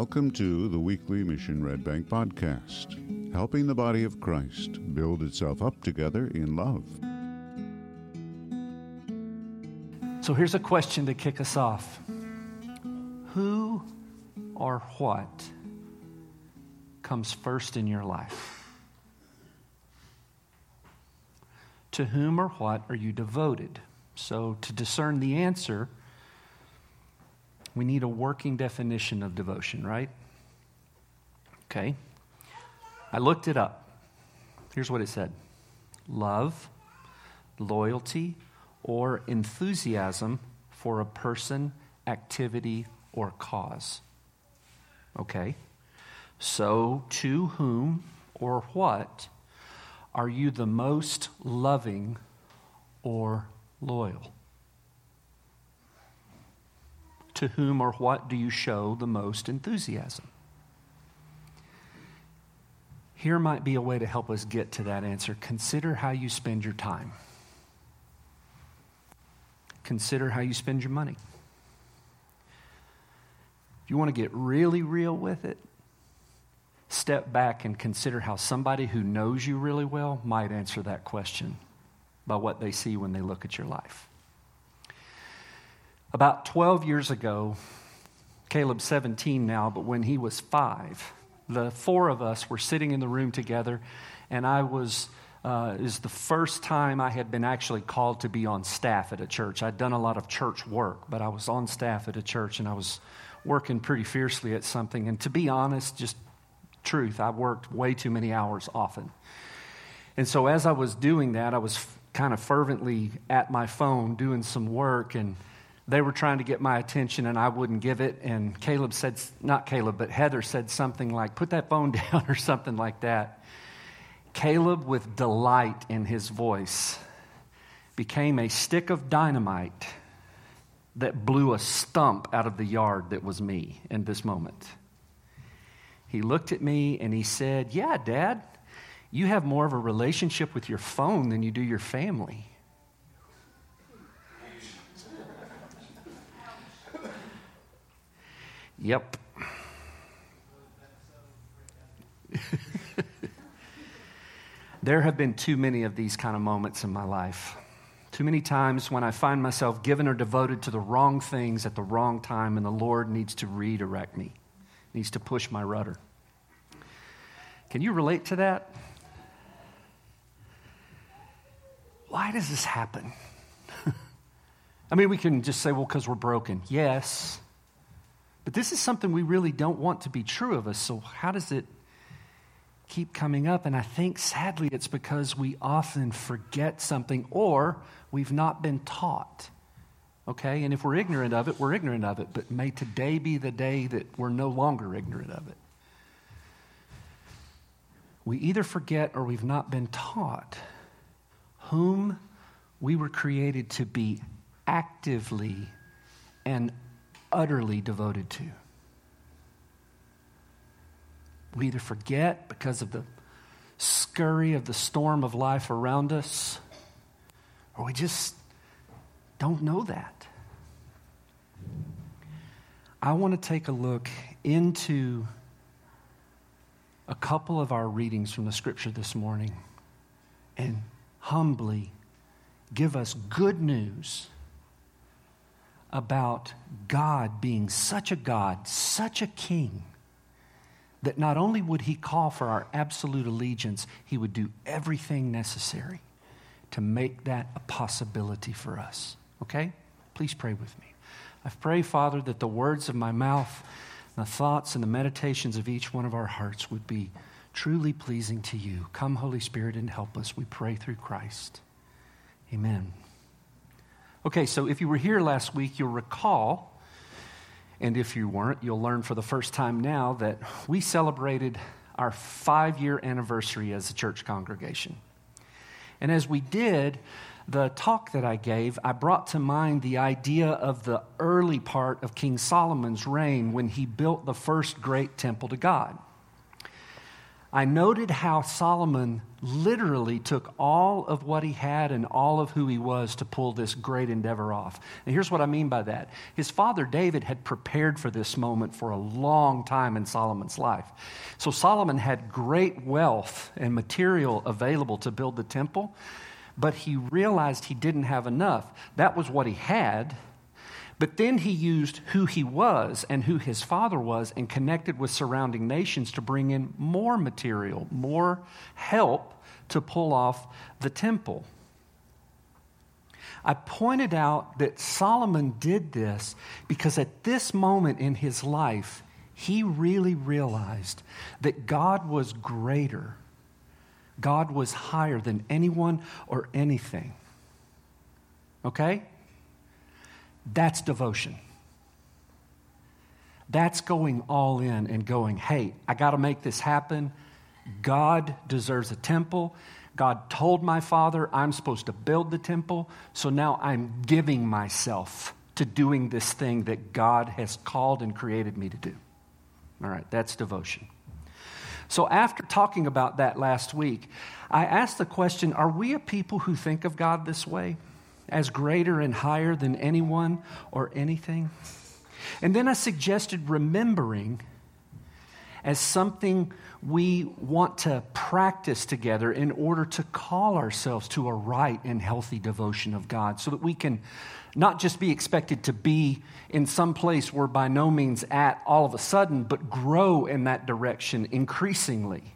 Welcome to the weekly Mission Red Bank podcast, helping the body of Christ build itself up together in love. So here's a question to kick us off Who or what comes first in your life? To whom or what are you devoted? So, to discern the answer, we need a working definition of devotion, right? Okay. I looked it up. Here's what it said love, loyalty, or enthusiasm for a person, activity, or cause. Okay. So, to whom or what are you the most loving or loyal? To whom or what do you show the most enthusiasm? Here might be a way to help us get to that answer. Consider how you spend your time. Consider how you spend your money. If you want to get really real with it, step back and consider how somebody who knows you really well might answer that question by what they see when they look at your life. About 12 years ago, Caleb's 17 now, but when he was five, the four of us were sitting in the room together, and I was. Uh, is the first time I had been actually called to be on staff at a church. I'd done a lot of church work, but I was on staff at a church and I was working pretty fiercely at something. And to be honest, just truth, I worked way too many hours often. And so as I was doing that, I was f- kind of fervently at my phone doing some work and they were trying to get my attention and I wouldn't give it. And Caleb said, not Caleb, but Heather said something like, put that phone down or something like that. Caleb, with delight in his voice, became a stick of dynamite that blew a stump out of the yard that was me in this moment. He looked at me and he said, Yeah, Dad, you have more of a relationship with your phone than you do your family. Yep. there have been too many of these kind of moments in my life. Too many times when I find myself given or devoted to the wrong things at the wrong time, and the Lord needs to redirect me, needs to push my rudder. Can you relate to that? Why does this happen? I mean, we can just say, well, because we're broken. Yes. But this is something we really don't want to be true of us. So, how does it keep coming up? And I think sadly it's because we often forget something or we've not been taught. Okay? And if we're ignorant of it, we're ignorant of it. But may today be the day that we're no longer ignorant of it. We either forget or we've not been taught whom we were created to be actively and utterly devoted to. We either forget because of the scurry of the storm of life around us, or we just don't know that. I want to take a look into a couple of our readings from the scripture this morning and humbly give us good news about God being such a God, such a king, that not only would he call for our absolute allegiance, he would do everything necessary to make that a possibility for us. Okay? Please pray with me. I pray, Father, that the words of my mouth, the thoughts and the meditations of each one of our hearts would be truly pleasing to you. Come, Holy Spirit, and help us. We pray through Christ. Amen. Okay, so if you were here last week, you'll recall, and if you weren't, you'll learn for the first time now that we celebrated our five year anniversary as a church congregation. And as we did, the talk that I gave, I brought to mind the idea of the early part of King Solomon's reign when he built the first great temple to God. I noted how Solomon literally took all of what he had and all of who he was to pull this great endeavor off. And here's what I mean by that his father David had prepared for this moment for a long time in Solomon's life. So Solomon had great wealth and material available to build the temple, but he realized he didn't have enough. That was what he had. But then he used who he was and who his father was and connected with surrounding nations to bring in more material, more help to pull off the temple. I pointed out that Solomon did this because at this moment in his life, he really realized that God was greater, God was higher than anyone or anything. Okay? That's devotion. That's going all in and going, hey, I got to make this happen. God deserves a temple. God told my father I'm supposed to build the temple, so now I'm giving myself to doing this thing that God has called and created me to do. All right, that's devotion. So, after talking about that last week, I asked the question Are we a people who think of God this way? As greater and higher than anyone or anything. And then I suggested remembering as something we want to practice together in order to call ourselves to a right and healthy devotion of God so that we can not just be expected to be in some place we're by no means at all of a sudden, but grow in that direction increasingly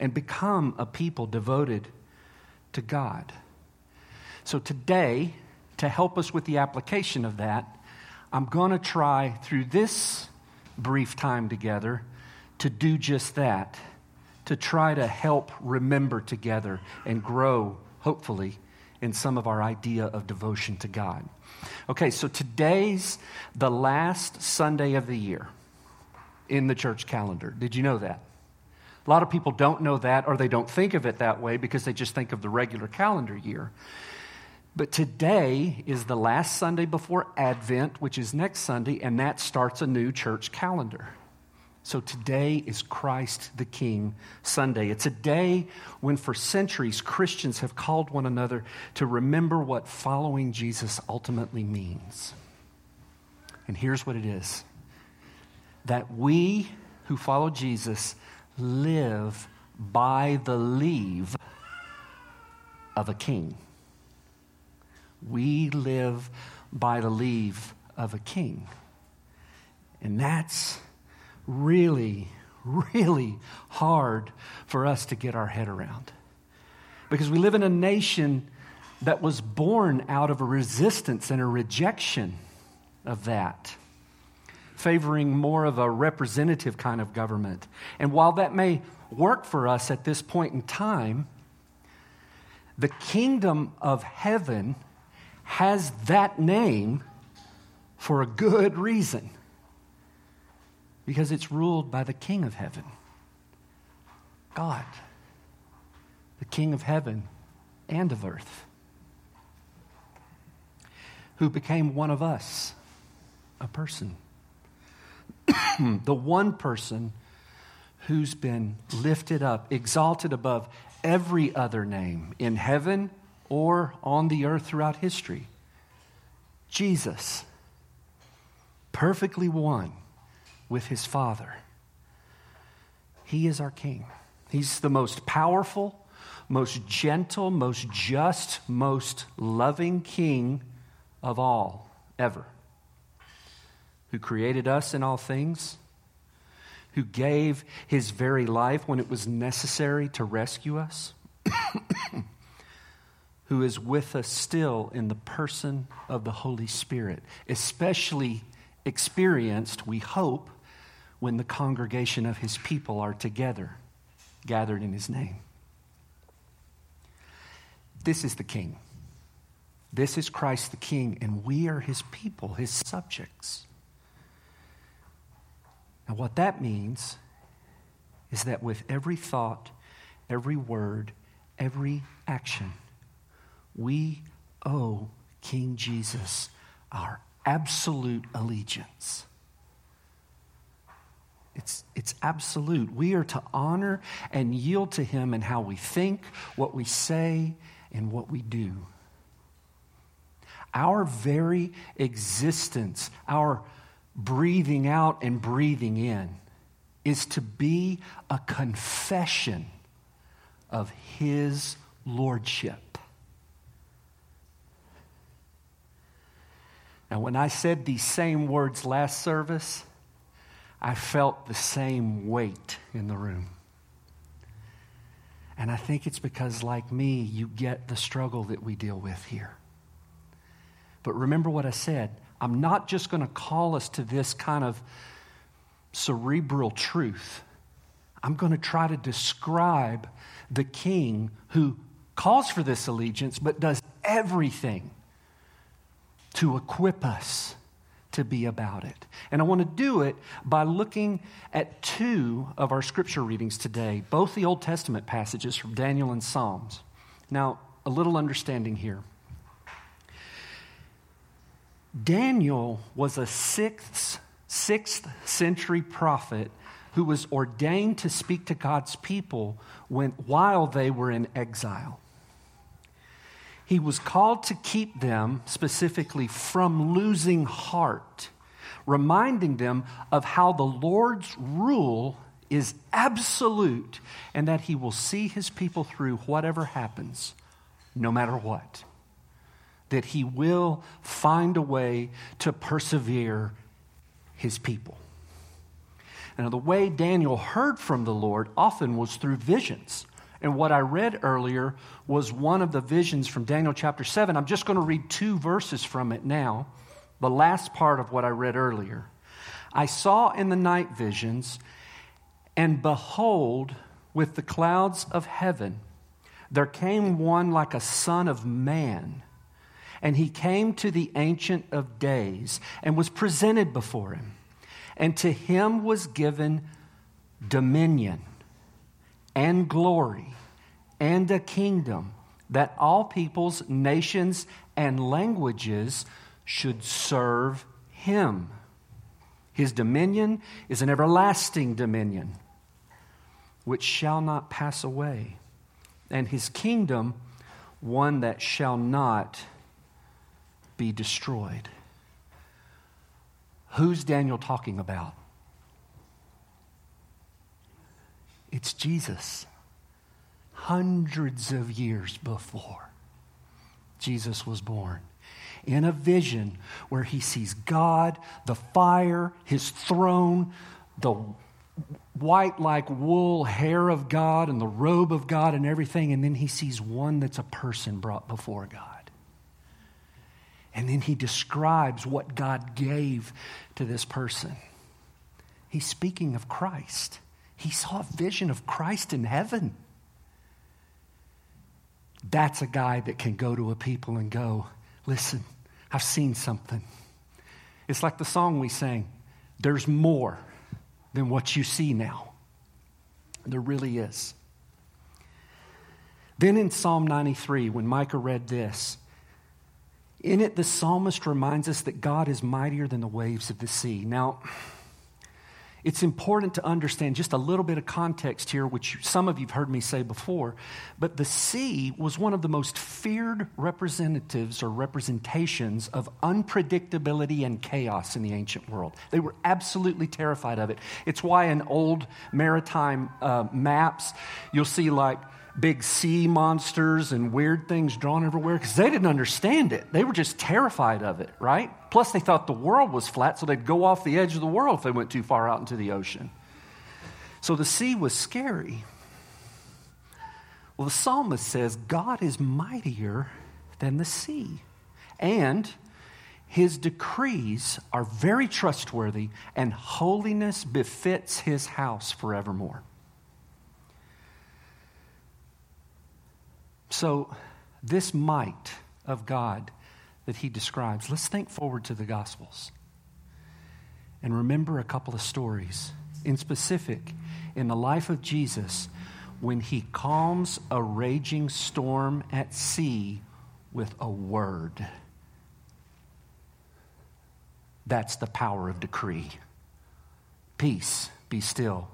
and become a people devoted to God. So today, to help us with the application of that, I'm going to try through this brief time together to do just that, to try to help remember together and grow, hopefully, in some of our idea of devotion to God. Okay, so today's the last Sunday of the year in the church calendar. Did you know that? A lot of people don't know that or they don't think of it that way because they just think of the regular calendar year. But today is the last Sunday before Advent, which is next Sunday, and that starts a new church calendar. So today is Christ the King Sunday. It's a day when, for centuries, Christians have called one another to remember what following Jesus ultimately means. And here's what it is that we who follow Jesus live by the leave of a king. We live by the leave of a king. And that's really, really hard for us to get our head around. Because we live in a nation that was born out of a resistance and a rejection of that, favoring more of a representative kind of government. And while that may work for us at this point in time, the kingdom of heaven has that name for a good reason because it's ruled by the King of heaven, God, the King of heaven and of earth, who became one of us, a person. the one person who's been lifted up, exalted above every other name in heaven or on the earth throughout history. Jesus, perfectly one with his Father. He is our King. He's the most powerful, most gentle, most just, most loving King of all ever, who created us in all things, who gave his very life when it was necessary to rescue us. who is with us still in the person of the Holy Spirit, especially experienced, we hope, when the congregation of his people are together, gathered in his name. This is the King. This is Christ the King, and we are his people, his subjects. Now, what that means is that with every thought, every word, every action, we owe King Jesus our absolute allegiance. It's, it's absolute. We are to honor and yield to Him in how we think, what we say, and what we do. Our very existence, our breathing out and breathing in, is to be a confession of His Lordship. Now, when I said these same words last service, I felt the same weight in the room. And I think it's because, like me, you get the struggle that we deal with here. But remember what I said. I'm not just going to call us to this kind of cerebral truth. I'm going to try to describe the king who calls for this allegiance but does everything to equip us to be about it. And I want to do it by looking at two of our scripture readings today, both the Old Testament passages from Daniel and Psalms. Now, a little understanding here. Daniel was a sixth, sixth century prophet who was ordained to speak to God's people when, while they were in exile. He was called to keep them specifically from losing heart, reminding them of how the Lord's rule is absolute and that he will see his people through whatever happens, no matter what. That he will find a way to persevere his people. Now, the way Daniel heard from the Lord often was through visions. And what I read earlier was one of the visions from Daniel chapter 7. I'm just going to read two verses from it now, the last part of what I read earlier. I saw in the night visions, and behold, with the clouds of heaven, there came one like a son of man. And he came to the Ancient of Days and was presented before him. And to him was given dominion and glory and a kingdom that all peoples, nations, and languages should serve him. His dominion is an everlasting dominion which shall not pass away, and his kingdom one that shall not be destroyed. Who's Daniel talking about? It's Jesus. Hundreds of years before Jesus was born. In a vision where he sees God, the fire, his throne, the white like wool hair of God and the robe of God and everything. And then he sees one that's a person brought before God. And then he describes what God gave to this person. He's speaking of Christ. He saw a vision of Christ in heaven. That's a guy that can go to a people and go, listen, I've seen something. It's like the song we sang there's more than what you see now. There really is. Then in Psalm 93, when Micah read this, in it the psalmist reminds us that God is mightier than the waves of the sea. Now, it's important to understand just a little bit of context here, which some of you've heard me say before. But the sea was one of the most feared representatives or representations of unpredictability and chaos in the ancient world. They were absolutely terrified of it. It's why in old maritime uh, maps, you'll see like big sea monsters and weird things drawn everywhere because they didn't understand it. They were just terrified of it, right? Plus, they thought the world was flat, so they'd go off the edge of the world if they went too far out into the ocean. So the sea was scary. Well, the psalmist says God is mightier than the sea, and his decrees are very trustworthy, and holiness befits his house forevermore. So, this might of God that he describes, let's think forward to the Gospels and remember a couple of stories. In specific, in the life of Jesus, when he calms a raging storm at sea with a word. That's the power of decree. Peace, be still.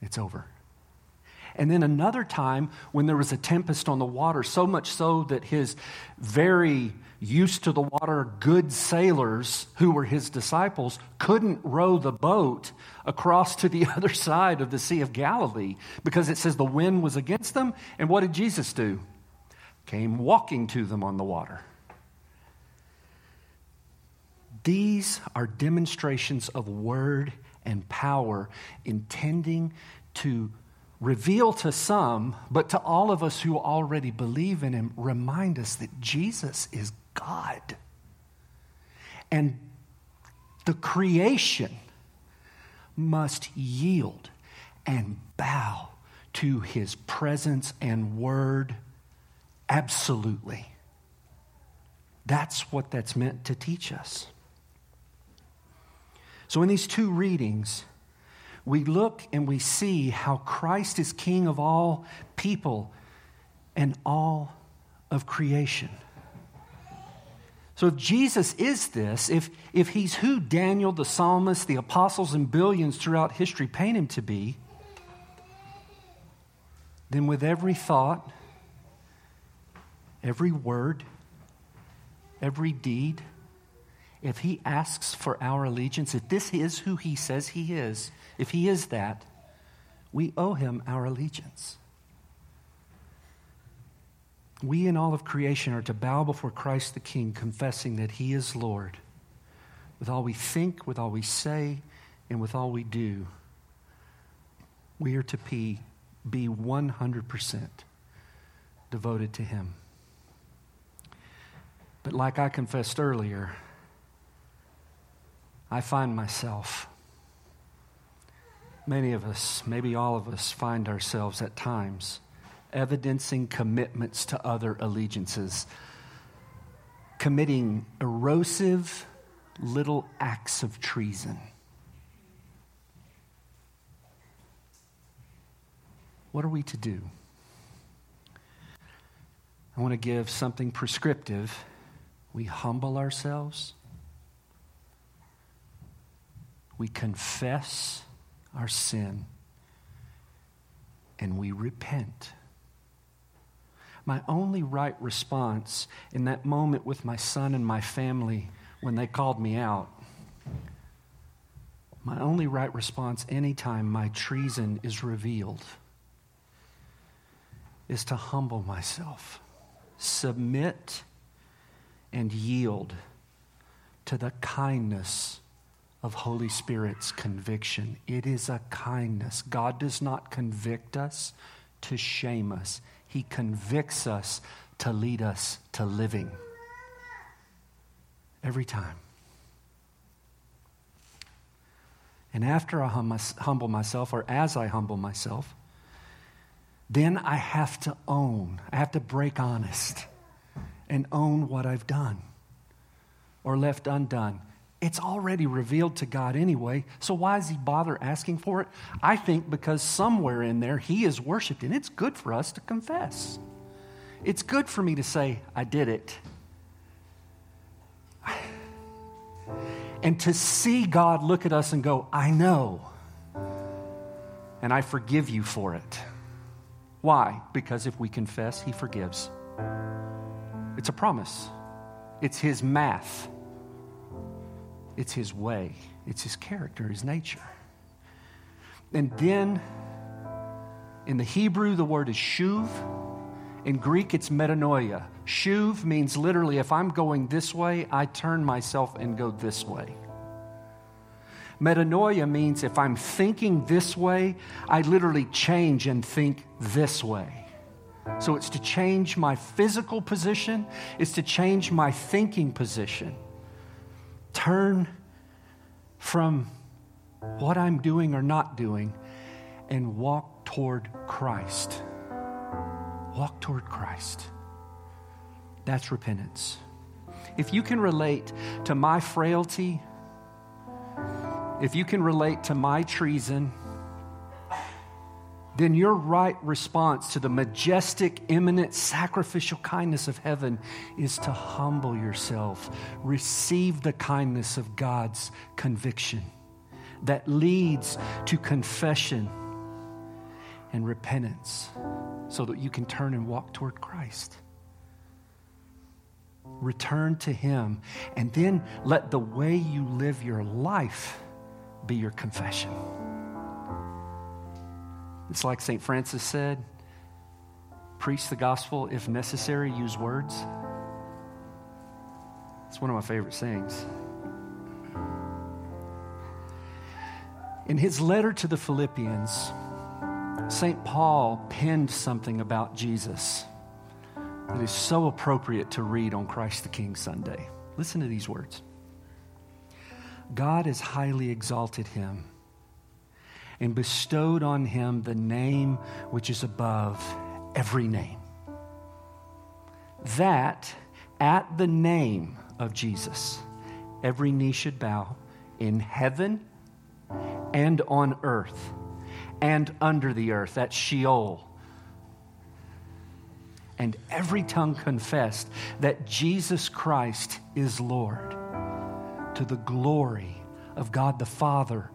It's over. And then another time when there was a tempest on the water, so much so that his very used to the water good sailors who were his disciples couldn't row the boat across to the other side of the Sea of Galilee because it says the wind was against them. And what did Jesus do? Came walking to them on the water. These are demonstrations of word and power intending to reveal to some, but to all of us who already believe in him, remind us that Jesus is God. And the creation must yield and bow to his presence and word absolutely. That's what that's meant to teach us. So, in these two readings, we look and we see how Christ is King of all people and all of creation. So, if Jesus is this, if, if he's who Daniel, the psalmist, the apostles, and billions throughout history paint him to be, then with every thought, every word, every deed, if he asks for our allegiance, if this is who he says he is, if he is that, we owe him our allegiance. We and all of creation are to bow before Christ the King, confessing that he is Lord with all we think, with all we say, and with all we do. We are to be, be 100% devoted to him. But like I confessed earlier, I find myself, many of us, maybe all of us, find ourselves at times evidencing commitments to other allegiances, committing erosive little acts of treason. What are we to do? I want to give something prescriptive. We humble ourselves we confess our sin and we repent. My only right response in that moment with my son and my family when they called me out, my only right response anytime my treason is revealed is to humble myself, submit, and yield to the kindness of Holy Spirit's conviction. It is a kindness. God does not convict us to shame us, He convicts us to lead us to living. Every time. And after I hum- humble myself, or as I humble myself, then I have to own, I have to break honest and own what I've done or left undone it's already revealed to God anyway, so why does he bother asking for it? I think because somewhere in there he is worshiped, and it's good for us to confess. It's good for me to say, I did it. And to see God look at us and go, I know, and I forgive you for it. Why? Because if we confess, he forgives. It's a promise, it's his math. It's his way, it's his character, his nature. And then in the Hebrew, the word is shuv. In Greek, it's metanoia. Shuv means literally, if I'm going this way, I turn myself and go this way. Metanoia means if I'm thinking this way, I literally change and think this way. So it's to change my physical position, it's to change my thinking position. Turn from what I'm doing or not doing and walk toward Christ. Walk toward Christ. That's repentance. If you can relate to my frailty, if you can relate to my treason, then your right response to the majestic, imminent, sacrificial kindness of heaven is to humble yourself, receive the kindness of God's conviction, that leads to confession and repentance so that you can turn and walk toward Christ. Return to Him, and then let the way you live your life be your confession. It's like St. Francis said preach the gospel if necessary, use words. It's one of my favorite sayings. In his letter to the Philippians, St. Paul penned something about Jesus that is so appropriate to read on Christ the King Sunday. Listen to these words God has highly exalted him and bestowed on him the name which is above every name. That at the name of Jesus, every knee should bow in heaven and on earth and under the earth, at Sheol. And every tongue confessed that Jesus Christ is Lord to the glory of God the Father.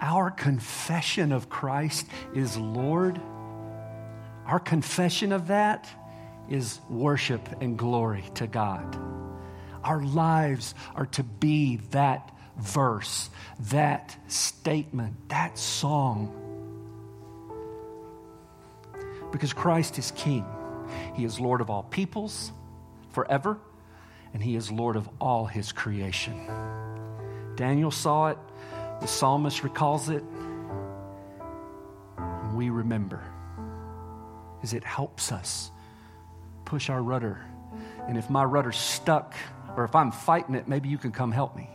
Our confession of Christ is Lord. Our confession of that is worship and glory to God. Our lives are to be that verse, that statement, that song. Because Christ is King. He is Lord of all peoples forever, and He is Lord of all His creation. Daniel saw it, the psalmist recalls it, and we remember. As it helps us push our rudder. And if my rudder's stuck, or if I'm fighting it, maybe you can come help me.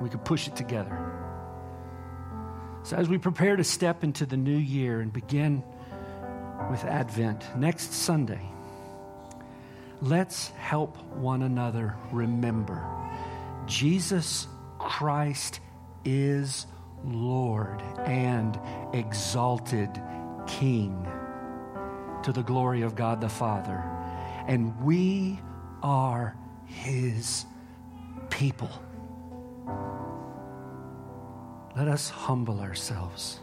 We can push it together. So, as we prepare to step into the new year and begin with Advent next Sunday, let's help one another remember Jesus Christ is Lord and exalted King to the glory of God the Father. And we are His people. Let us humble ourselves,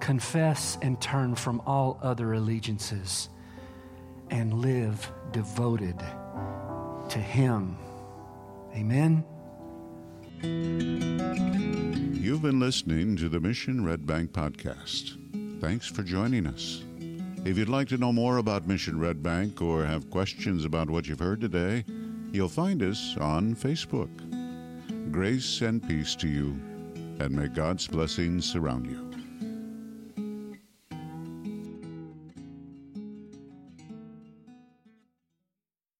confess and turn from all other allegiances, and live devoted to Him. Amen. You've been listening to the Mission Red Bank podcast. Thanks for joining us. If you'd like to know more about Mission Red Bank or have questions about what you've heard today, you'll find us on Facebook. Grace and peace to you and may God's blessings surround you.